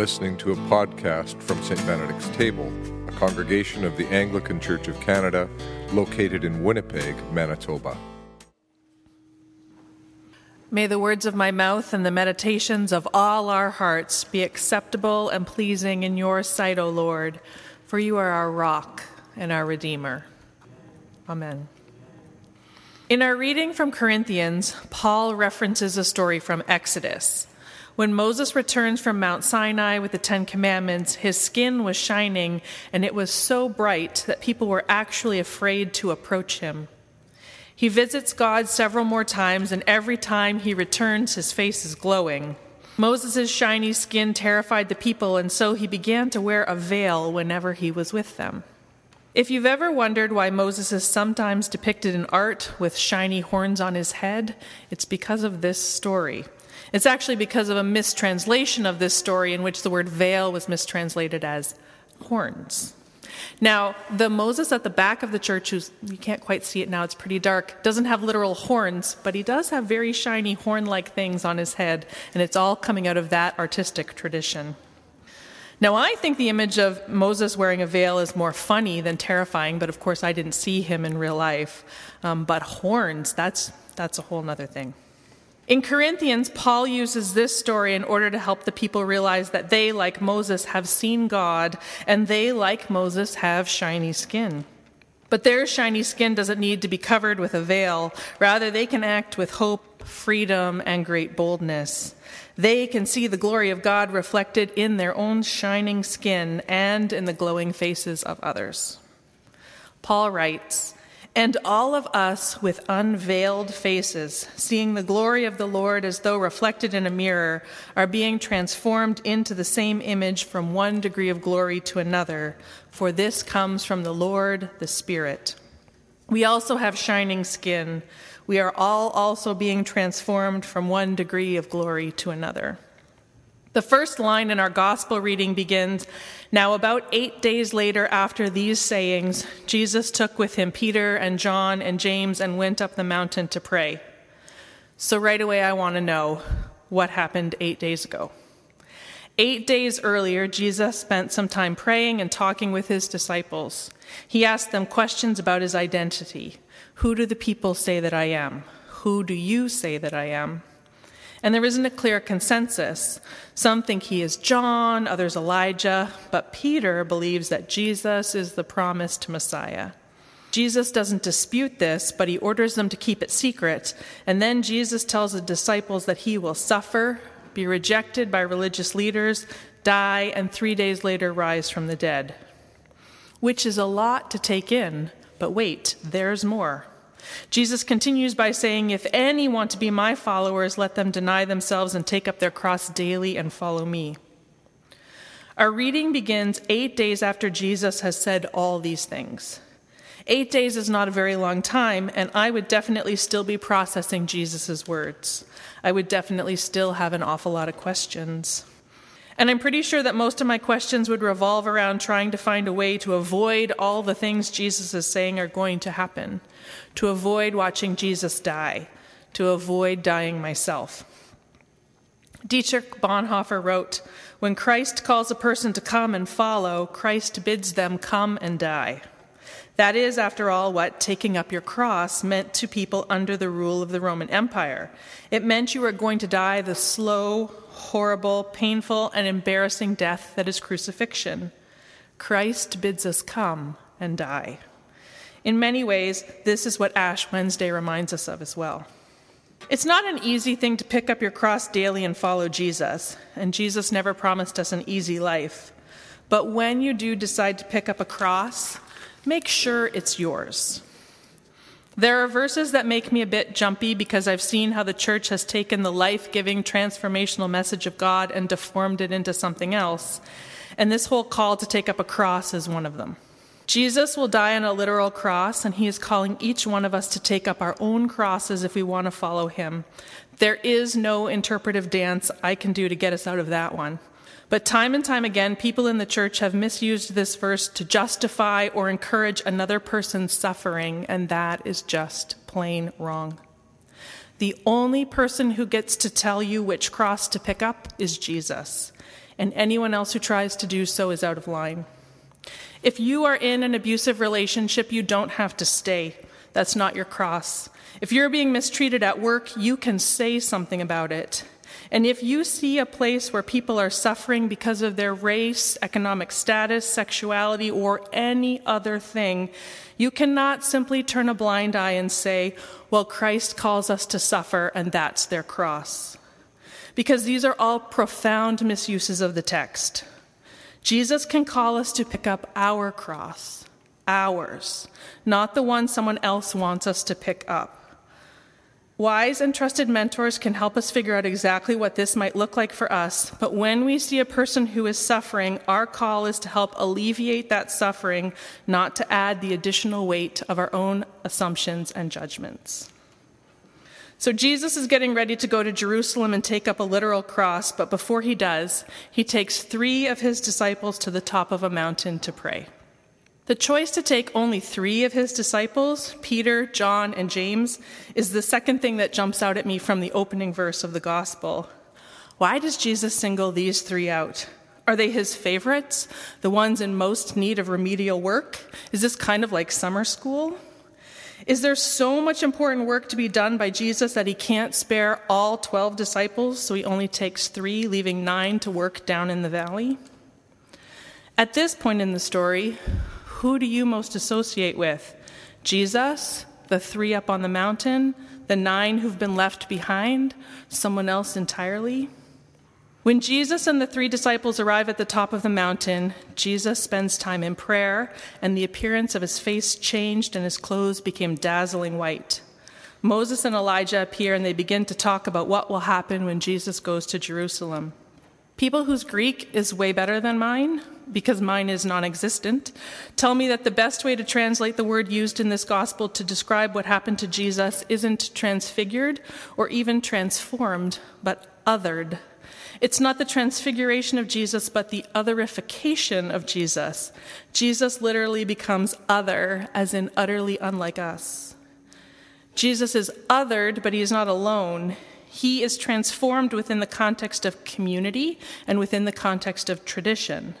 listening to a podcast from St. Benedict's Table, a congregation of the Anglican Church of Canada located in Winnipeg, Manitoba. May the words of my mouth and the meditations of all our hearts be acceptable and pleasing in your sight, O Lord, for you are our rock and our Redeemer. Amen. In our reading from Corinthians, Paul references a story from Exodus. When Moses returns from Mount Sinai with the Ten Commandments, his skin was shining, and it was so bright that people were actually afraid to approach him. He visits God several more times, and every time he returns, his face is glowing. Moses' shiny skin terrified the people, and so he began to wear a veil whenever he was with them. If you've ever wondered why Moses is sometimes depicted in art with shiny horns on his head, it's because of this story. It's actually because of a mistranslation of this story in which the word veil was mistranslated as horns. Now, the Moses at the back of the church, who's, you can't quite see it now, it's pretty dark, doesn't have literal horns, but he does have very shiny horn like things on his head, and it's all coming out of that artistic tradition. Now, I think the image of Moses wearing a veil is more funny than terrifying, but of course, I didn't see him in real life. Um, but horns, that's, that's a whole other thing. In Corinthians, Paul uses this story in order to help the people realize that they, like Moses, have seen God, and they, like Moses, have shiny skin. But their shiny skin doesn't need to be covered with a veil. Rather, they can act with hope, freedom, and great boldness. They can see the glory of God reflected in their own shining skin and in the glowing faces of others. Paul writes, and all of us with unveiled faces, seeing the glory of the Lord as though reflected in a mirror, are being transformed into the same image from one degree of glory to another, for this comes from the Lord, the Spirit. We also have shining skin we are all also being transformed from one degree of glory to another. The first line in our gospel reading begins Now, about eight days later, after these sayings, Jesus took with him Peter and John and James and went up the mountain to pray. So, right away, I want to know what happened eight days ago. Eight days earlier, Jesus spent some time praying and talking with his disciples. He asked them questions about his identity. Who do the people say that I am? Who do you say that I am? And there isn't a clear consensus. Some think he is John, others Elijah, but Peter believes that Jesus is the promised Messiah. Jesus doesn't dispute this, but he orders them to keep it secret. And then Jesus tells the disciples that he will suffer, be rejected by religious leaders, die, and three days later rise from the dead. Which is a lot to take in, but wait, there's more. Jesus continues by saying, If any want to be my followers, let them deny themselves and take up their cross daily and follow me. Our reading begins eight days after Jesus has said all these things. Eight days is not a very long time, and I would definitely still be processing Jesus' words. I would definitely still have an awful lot of questions. And I'm pretty sure that most of my questions would revolve around trying to find a way to avoid all the things Jesus is saying are going to happen, to avoid watching Jesus die, to avoid dying myself. Dietrich Bonhoeffer wrote When Christ calls a person to come and follow, Christ bids them come and die. That is, after all, what taking up your cross meant to people under the rule of the Roman Empire. It meant you were going to die the slow, horrible, painful, and embarrassing death that is crucifixion. Christ bids us come and die. In many ways, this is what Ash Wednesday reminds us of as well. It's not an easy thing to pick up your cross daily and follow Jesus, and Jesus never promised us an easy life. But when you do decide to pick up a cross, make sure it's yours. There are verses that make me a bit jumpy because I've seen how the church has taken the life giving, transformational message of God and deformed it into something else. And this whole call to take up a cross is one of them. Jesus will die on a literal cross, and he is calling each one of us to take up our own crosses if we want to follow him. There is no interpretive dance I can do to get us out of that one. But time and time again, people in the church have misused this verse to justify or encourage another person's suffering, and that is just plain wrong. The only person who gets to tell you which cross to pick up is Jesus. and anyone else who tries to do so is out of line. If you are in an abusive relationship, you don't have to stay. That's not your cross. If you're being mistreated at work, you can say something about it. And if you see a place where people are suffering because of their race, economic status, sexuality, or any other thing, you cannot simply turn a blind eye and say, well, Christ calls us to suffer, and that's their cross. Because these are all profound misuses of the text. Jesus can call us to pick up our cross, ours, not the one someone else wants us to pick up. Wise and trusted mentors can help us figure out exactly what this might look like for us, but when we see a person who is suffering, our call is to help alleviate that suffering, not to add the additional weight of our own assumptions and judgments. So Jesus is getting ready to go to Jerusalem and take up a literal cross, but before he does, he takes three of his disciples to the top of a mountain to pray. The choice to take only three of his disciples, Peter, John, and James, is the second thing that jumps out at me from the opening verse of the gospel. Why does Jesus single these three out? Are they his favorites, the ones in most need of remedial work? Is this kind of like summer school? Is there so much important work to be done by Jesus that he can't spare all 12 disciples, so he only takes three, leaving nine to work down in the valley? At this point in the story, who do you most associate with? Jesus, the three up on the mountain, the nine who've been left behind, someone else entirely? When Jesus and the three disciples arrive at the top of the mountain, Jesus spends time in prayer, and the appearance of his face changed and his clothes became dazzling white. Moses and Elijah appear and they begin to talk about what will happen when Jesus goes to Jerusalem. People whose Greek is way better than mine, because mine is non existent, tell me that the best way to translate the word used in this gospel to describe what happened to Jesus isn't transfigured or even transformed, but othered. It's not the transfiguration of Jesus, but the otherification of Jesus. Jesus literally becomes other, as in utterly unlike us. Jesus is othered, but he is not alone. He is transformed within the context of community and within the context of tradition.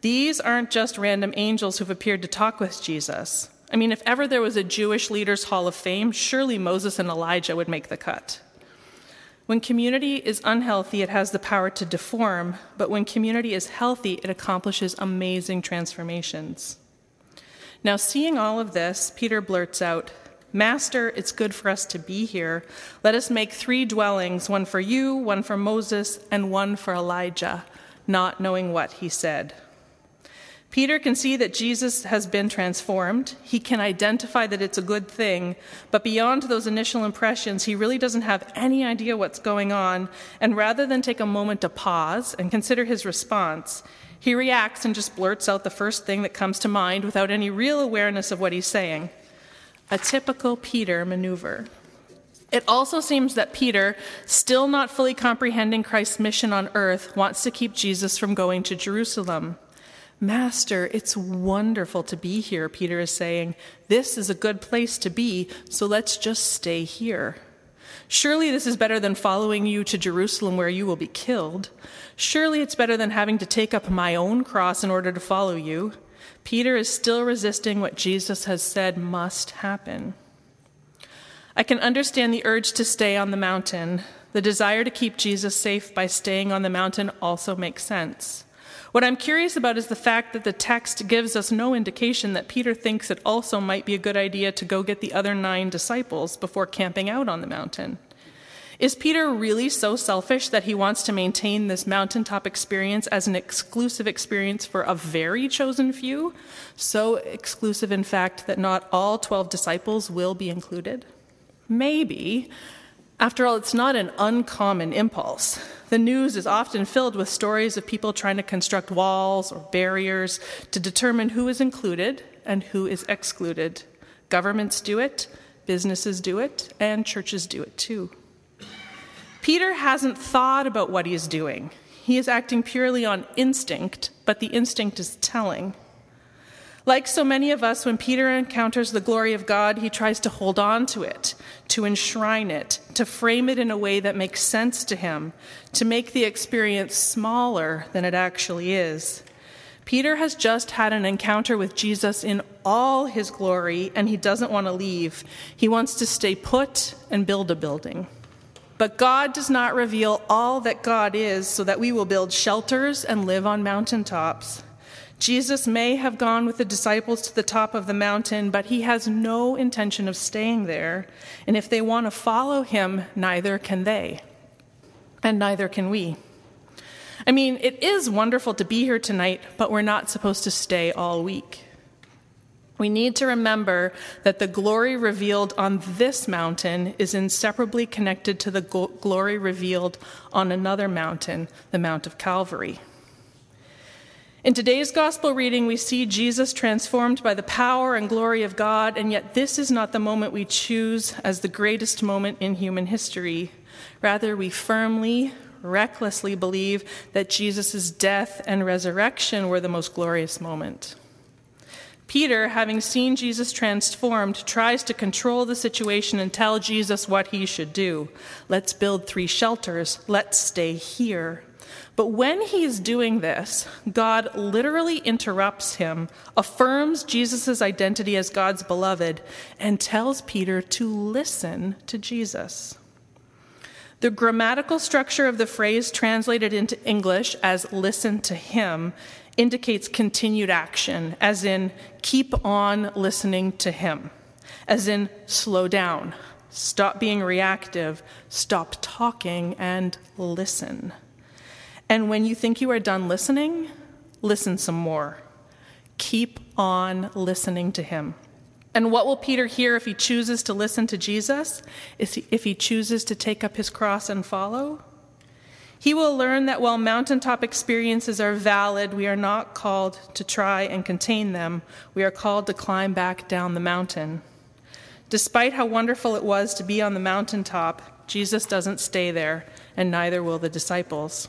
These aren't just random angels who've appeared to talk with Jesus. I mean, if ever there was a Jewish Leaders Hall of Fame, surely Moses and Elijah would make the cut. When community is unhealthy, it has the power to deform, but when community is healthy, it accomplishes amazing transformations. Now, seeing all of this, Peter blurts out, Master, it's good for us to be here. Let us make three dwellings one for you, one for Moses, and one for Elijah, not knowing what he said. Peter can see that Jesus has been transformed. He can identify that it's a good thing, but beyond those initial impressions, he really doesn't have any idea what's going on. And rather than take a moment to pause and consider his response, he reacts and just blurts out the first thing that comes to mind without any real awareness of what he's saying. A typical Peter maneuver. It also seems that Peter, still not fully comprehending Christ's mission on earth, wants to keep Jesus from going to Jerusalem. Master, it's wonderful to be here, Peter is saying. This is a good place to be, so let's just stay here. Surely this is better than following you to Jerusalem where you will be killed. Surely it's better than having to take up my own cross in order to follow you. Peter is still resisting what Jesus has said must happen. I can understand the urge to stay on the mountain. The desire to keep Jesus safe by staying on the mountain also makes sense. What I'm curious about is the fact that the text gives us no indication that Peter thinks it also might be a good idea to go get the other nine disciples before camping out on the mountain. Is Peter really so selfish that he wants to maintain this mountaintop experience as an exclusive experience for a very chosen few? So exclusive, in fact, that not all 12 disciples will be included? Maybe. After all, it's not an uncommon impulse. The news is often filled with stories of people trying to construct walls or barriers to determine who is included and who is excluded. Governments do it, businesses do it, and churches do it too. Peter hasn't thought about what he is doing. He is acting purely on instinct, but the instinct is telling. Like so many of us, when Peter encounters the glory of God, he tries to hold on to it, to enshrine it, to frame it in a way that makes sense to him, to make the experience smaller than it actually is. Peter has just had an encounter with Jesus in all his glory, and he doesn't want to leave. He wants to stay put and build a building. But God does not reveal all that God is so that we will build shelters and live on mountaintops. Jesus may have gone with the disciples to the top of the mountain, but he has no intention of staying there. And if they want to follow him, neither can they. And neither can we. I mean, it is wonderful to be here tonight, but we're not supposed to stay all week. We need to remember that the glory revealed on this mountain is inseparably connected to the glory revealed on another mountain, the Mount of Calvary. In today's gospel reading, we see Jesus transformed by the power and glory of God, and yet this is not the moment we choose as the greatest moment in human history. Rather, we firmly, recklessly believe that Jesus' death and resurrection were the most glorious moment. Peter, having seen Jesus transformed, tries to control the situation and tell Jesus what he should do. Let's build three shelters. Let's stay here. But when he is doing this, God literally interrupts him, affirms Jesus' identity as God's beloved, and tells Peter to listen to Jesus. The grammatical structure of the phrase translated into English as listen to him indicates continued action, as in keep on listening to him, as in slow down, stop being reactive, stop talking, and listen. And when you think you are done listening, listen some more. Keep on listening to him. And what will Peter hear if he chooses to listen to Jesus? If he chooses to take up his cross and follow? He will learn that while mountaintop experiences are valid, we are not called to try and contain them. We are called to climb back down the mountain. Despite how wonderful it was to be on the mountaintop, Jesus doesn't stay there, and neither will the disciples.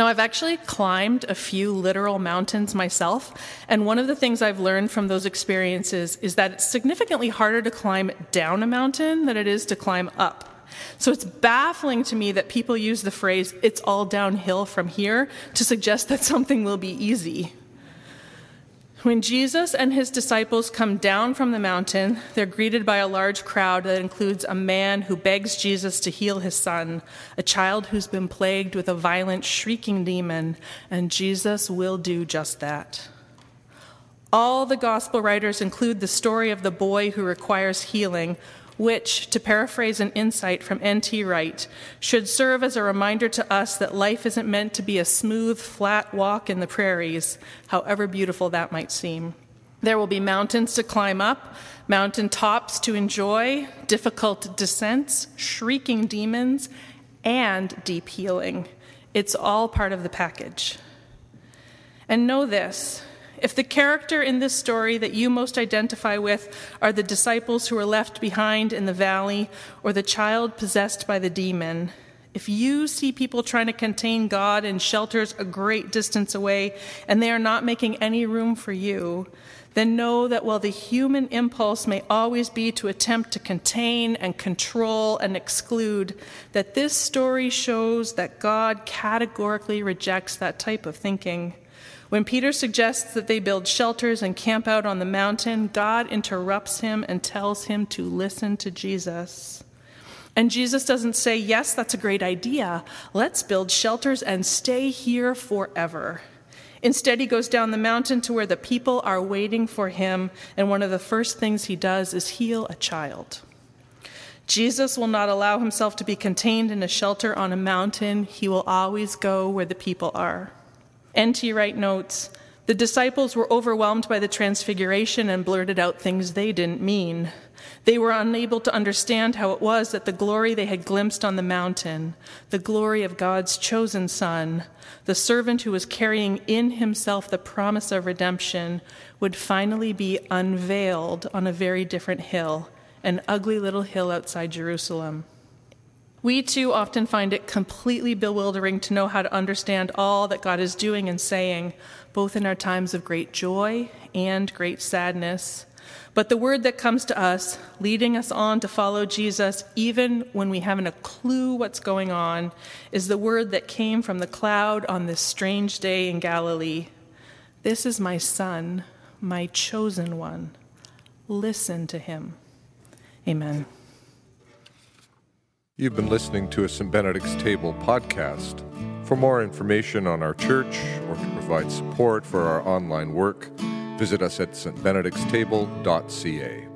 Now, I've actually climbed a few literal mountains myself, and one of the things I've learned from those experiences is that it's significantly harder to climb down a mountain than it is to climb up. So it's baffling to me that people use the phrase, it's all downhill from here, to suggest that something will be easy. When Jesus and his disciples come down from the mountain, they're greeted by a large crowd that includes a man who begs Jesus to heal his son, a child who's been plagued with a violent, shrieking demon, and Jesus will do just that. All the gospel writers include the story of the boy who requires healing, which, to paraphrase an insight from N.T. Wright, should serve as a reminder to us that life isn't meant to be a smooth, flat walk in the prairies, however beautiful that might seem. There will be mountains to climb up, mountain tops to enjoy, difficult descents, shrieking demons, and deep healing. It's all part of the package. And know this if the character in this story that you most identify with are the disciples who are left behind in the valley or the child possessed by the demon, if you see people trying to contain God in shelters a great distance away and they are not making any room for you, then know that while the human impulse may always be to attempt to contain and control and exclude, that this story shows that God categorically rejects that type of thinking. When Peter suggests that they build shelters and camp out on the mountain, God interrupts him and tells him to listen to Jesus. And Jesus doesn't say, Yes, that's a great idea. Let's build shelters and stay here forever. Instead, he goes down the mountain to where the people are waiting for him, and one of the first things he does is heal a child. Jesus will not allow himself to be contained in a shelter on a mountain. He will always go where the people are. N.T. Wright notes The disciples were overwhelmed by the transfiguration and blurted out things they didn't mean. They were unable to understand how it was that the glory they had glimpsed on the mountain, the glory of God's chosen Son, the servant who was carrying in himself the promise of redemption, would finally be unveiled on a very different hill, an ugly little hill outside Jerusalem. We too often find it completely bewildering to know how to understand all that God is doing and saying, both in our times of great joy and great sadness. But the word that comes to us, leading us on to follow Jesus, even when we haven't a clue what's going on, is the word that came from the cloud on this strange day in Galilee. This is my son, my chosen one. Listen to him. Amen. You've been listening to a St. Benedict's Table podcast. For more information on our church or to provide support for our online work, visit us at stbenedictstable.ca.